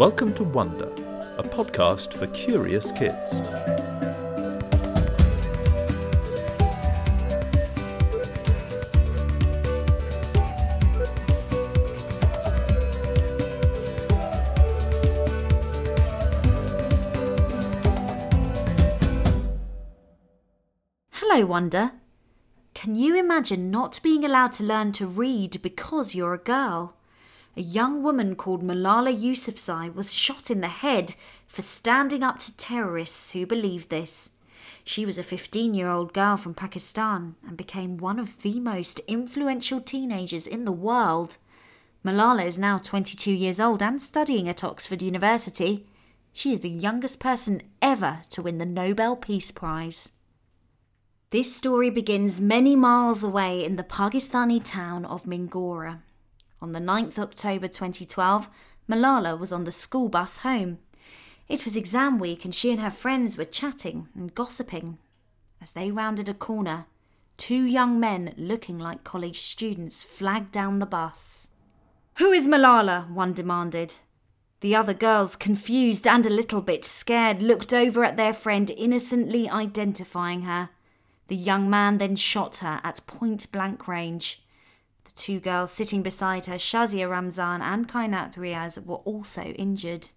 Welcome to Wonder, a podcast for curious kids. Hello, Wonder. Can you imagine not being allowed to learn to read because you're a girl? A young woman called Malala Yousafzai was shot in the head for standing up to terrorists who believed this. She was a 15 year old girl from Pakistan and became one of the most influential teenagers in the world. Malala is now 22 years old and studying at Oxford University. She is the youngest person ever to win the Nobel Peace Prize. This story begins many miles away in the Pakistani town of Mingora. On the 9th October 2012, Malala was on the school bus home. It was exam week and she and her friends were chatting and gossiping. As they rounded a corner, two young men looking like college students flagged down the bus. Who is Malala? one demanded. The other girls, confused and a little bit scared, looked over at their friend, innocently identifying her. The young man then shot her at point blank range. The two girls sitting beside her, Shazia Ramzan and Kainat Riaz, were also injured.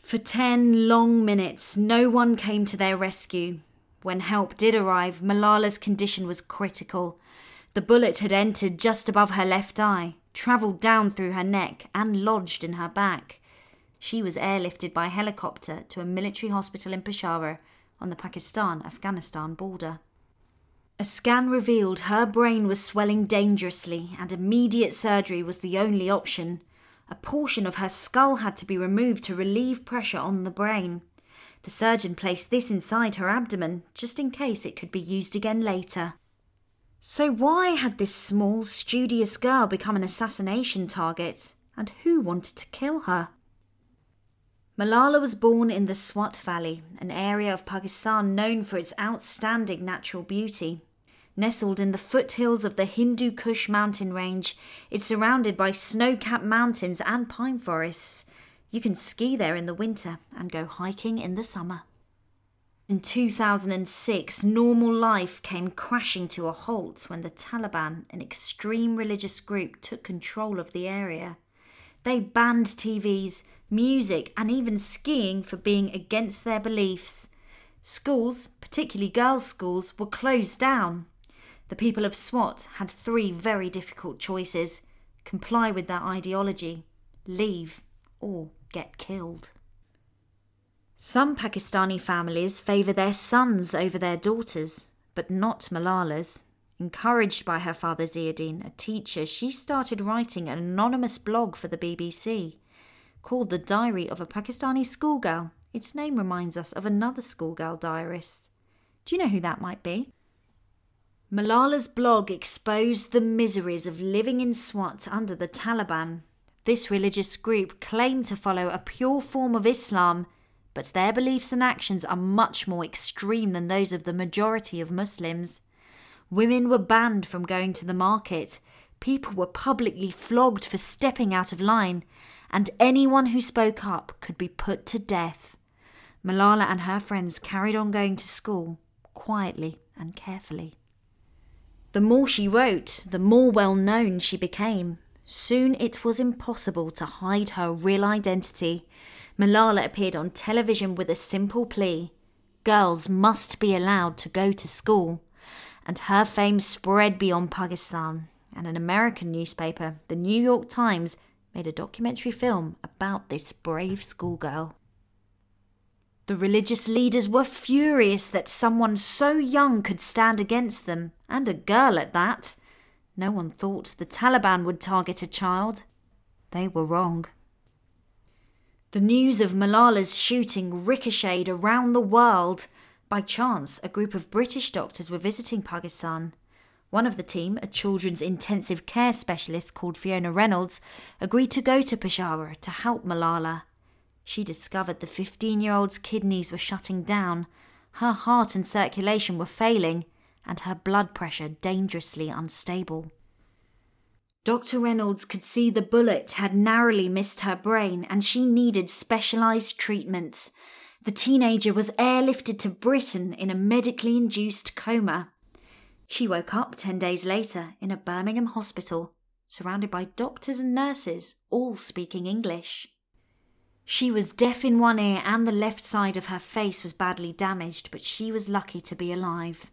For ten long minutes, no one came to their rescue. When help did arrive, Malala's condition was critical. The bullet had entered just above her left eye, travelled down through her neck, and lodged in her back. She was airlifted by helicopter to a military hospital in Peshawar on the Pakistan Afghanistan border. A scan revealed her brain was swelling dangerously, and immediate surgery was the only option. A portion of her skull had to be removed to relieve pressure on the brain. The surgeon placed this inside her abdomen, just in case it could be used again later. So, why had this small, studious girl become an assassination target? And who wanted to kill her? Malala was born in the Swat Valley, an area of Pakistan known for its outstanding natural beauty. Nestled in the foothills of the Hindu Kush mountain range, it's surrounded by snow capped mountains and pine forests. You can ski there in the winter and go hiking in the summer. In 2006, normal life came crashing to a halt when the Taliban, an extreme religious group, took control of the area. They banned TVs, music, and even skiing for being against their beliefs. Schools, particularly girls' schools, were closed down. The people of Swat had three very difficult choices comply with their ideology, leave, or get killed. Some Pakistani families favour their sons over their daughters, but not Malala's. Encouraged by her father Ziauddin, a teacher, she started writing an anonymous blog for the BBC called The Diary of a Pakistani Schoolgirl. Its name reminds us of another schoolgirl diarist. Do you know who that might be? Malala's blog exposed the miseries of living in Swat under the Taliban. This religious group claimed to follow a pure form of Islam, but their beliefs and actions are much more extreme than those of the majority of Muslims. Women were banned from going to the market. People were publicly flogged for stepping out of line, and anyone who spoke up could be put to death. Malala and her friends carried on going to school, quietly and carefully. The more she wrote, the more well known she became. Soon it was impossible to hide her real identity. Malala appeared on television with a simple plea girls must be allowed to go to school and her fame spread beyond Pakistan, and an American newspaper, the New York Times, made a documentary film about this brave schoolgirl. The religious leaders were furious that someone so young could stand against them, and a girl at that. No one thought the Taliban would target a child. They were wrong. The news of Malala's shooting ricocheted around the world. By chance, a group of British doctors were visiting Pakistan. One of the team, a children's intensive care specialist called Fiona Reynolds, agreed to go to Peshawar to help Malala. She discovered the 15 year old's kidneys were shutting down, her heart and circulation were failing, and her blood pressure dangerously unstable. Dr. Reynolds could see the bullet had narrowly missed her brain and she needed specialised treatment. The teenager was airlifted to Britain in a medically induced coma. She woke up 10 days later in a Birmingham hospital, surrounded by doctors and nurses, all speaking English. She was deaf in one ear and the left side of her face was badly damaged, but she was lucky to be alive.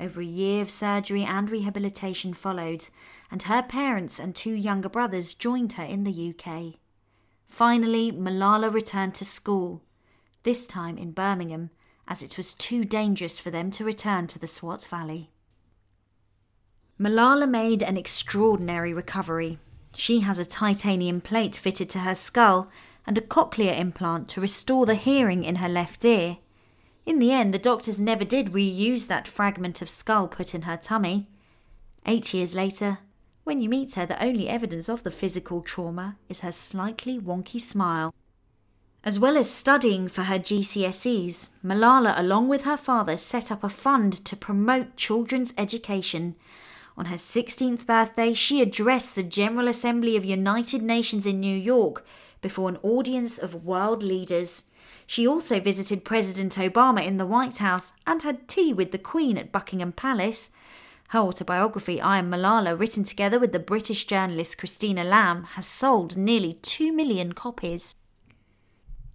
Over a year of surgery and rehabilitation followed, and her parents and two younger brothers joined her in the UK. Finally, Malala returned to school, this time in Birmingham, as it was too dangerous for them to return to the Swat Valley. Malala made an extraordinary recovery. She has a titanium plate fitted to her skull and a cochlear implant to restore the hearing in her left ear. In the end, the doctors never did reuse that fragment of skull put in her tummy. Eight years later, when you meet her, the only evidence of the physical trauma is her slightly wonky smile. As well as studying for her GCSEs, Malala, along with her father, set up a fund to promote children's education. On her 16th birthday, she addressed the General Assembly of United Nations in New York before an audience of world leaders. She also visited President Obama in the White House and had tea with the Queen at Buckingham Palace. Her autobiography, I Am Malala, written together with the British journalist Christina Lamb, has sold nearly 2 million copies.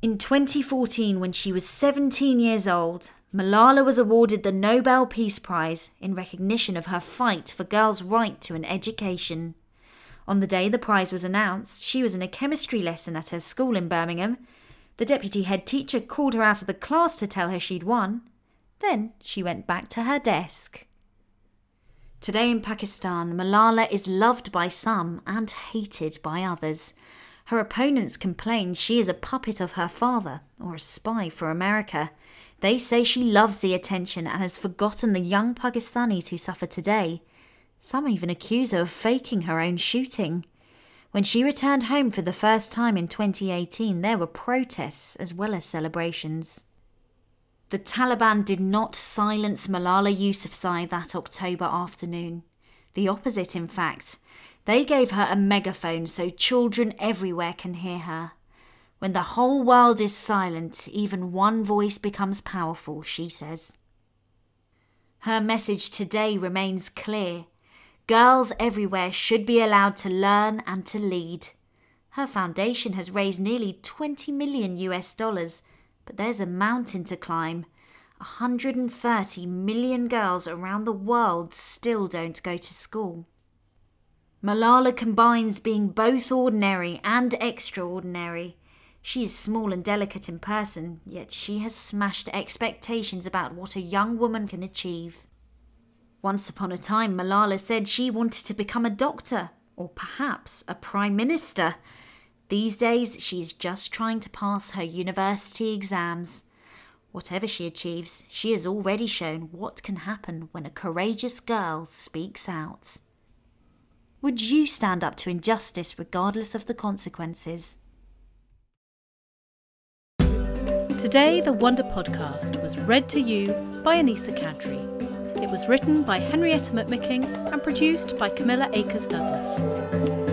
In 2014, when she was 17 years old, Malala was awarded the Nobel Peace Prize in recognition of her fight for girls' right to an education. On the day the prize was announced, she was in a chemistry lesson at her school in Birmingham the deputy head teacher called her out of the class to tell her she'd won. Then she went back to her desk. Today in Pakistan, Malala is loved by some and hated by others. Her opponents complain she is a puppet of her father or a spy for America. They say she loves the attention and has forgotten the young Pakistanis who suffer today. Some even accuse her of faking her own shooting. When she returned home for the first time in 2018, there were protests as well as celebrations. The Taliban did not silence Malala Yousafzai that October afternoon. The opposite, in fact. They gave her a megaphone so children everywhere can hear her. When the whole world is silent, even one voice becomes powerful, she says. Her message today remains clear Girls everywhere should be allowed to learn and to lead. Her foundation has raised nearly 20 million US dollars, but there's a mountain to climb. 130 million girls around the world still don't go to school. Malala combines being both ordinary and extraordinary. She is small and delicate in person, yet she has smashed expectations about what a young woman can achieve. Once upon a time, Malala said she wanted to become a doctor or perhaps a prime minister. These days, she's just trying to pass her university exams. Whatever she achieves, she has already shown what can happen when a courageous girl speaks out. Would you stand up to injustice regardless of the consequences? Today, the Wonder Podcast was read to you by Anisa Kadri. It was written by Henrietta McMicking and produced by Camilla Akers Douglas.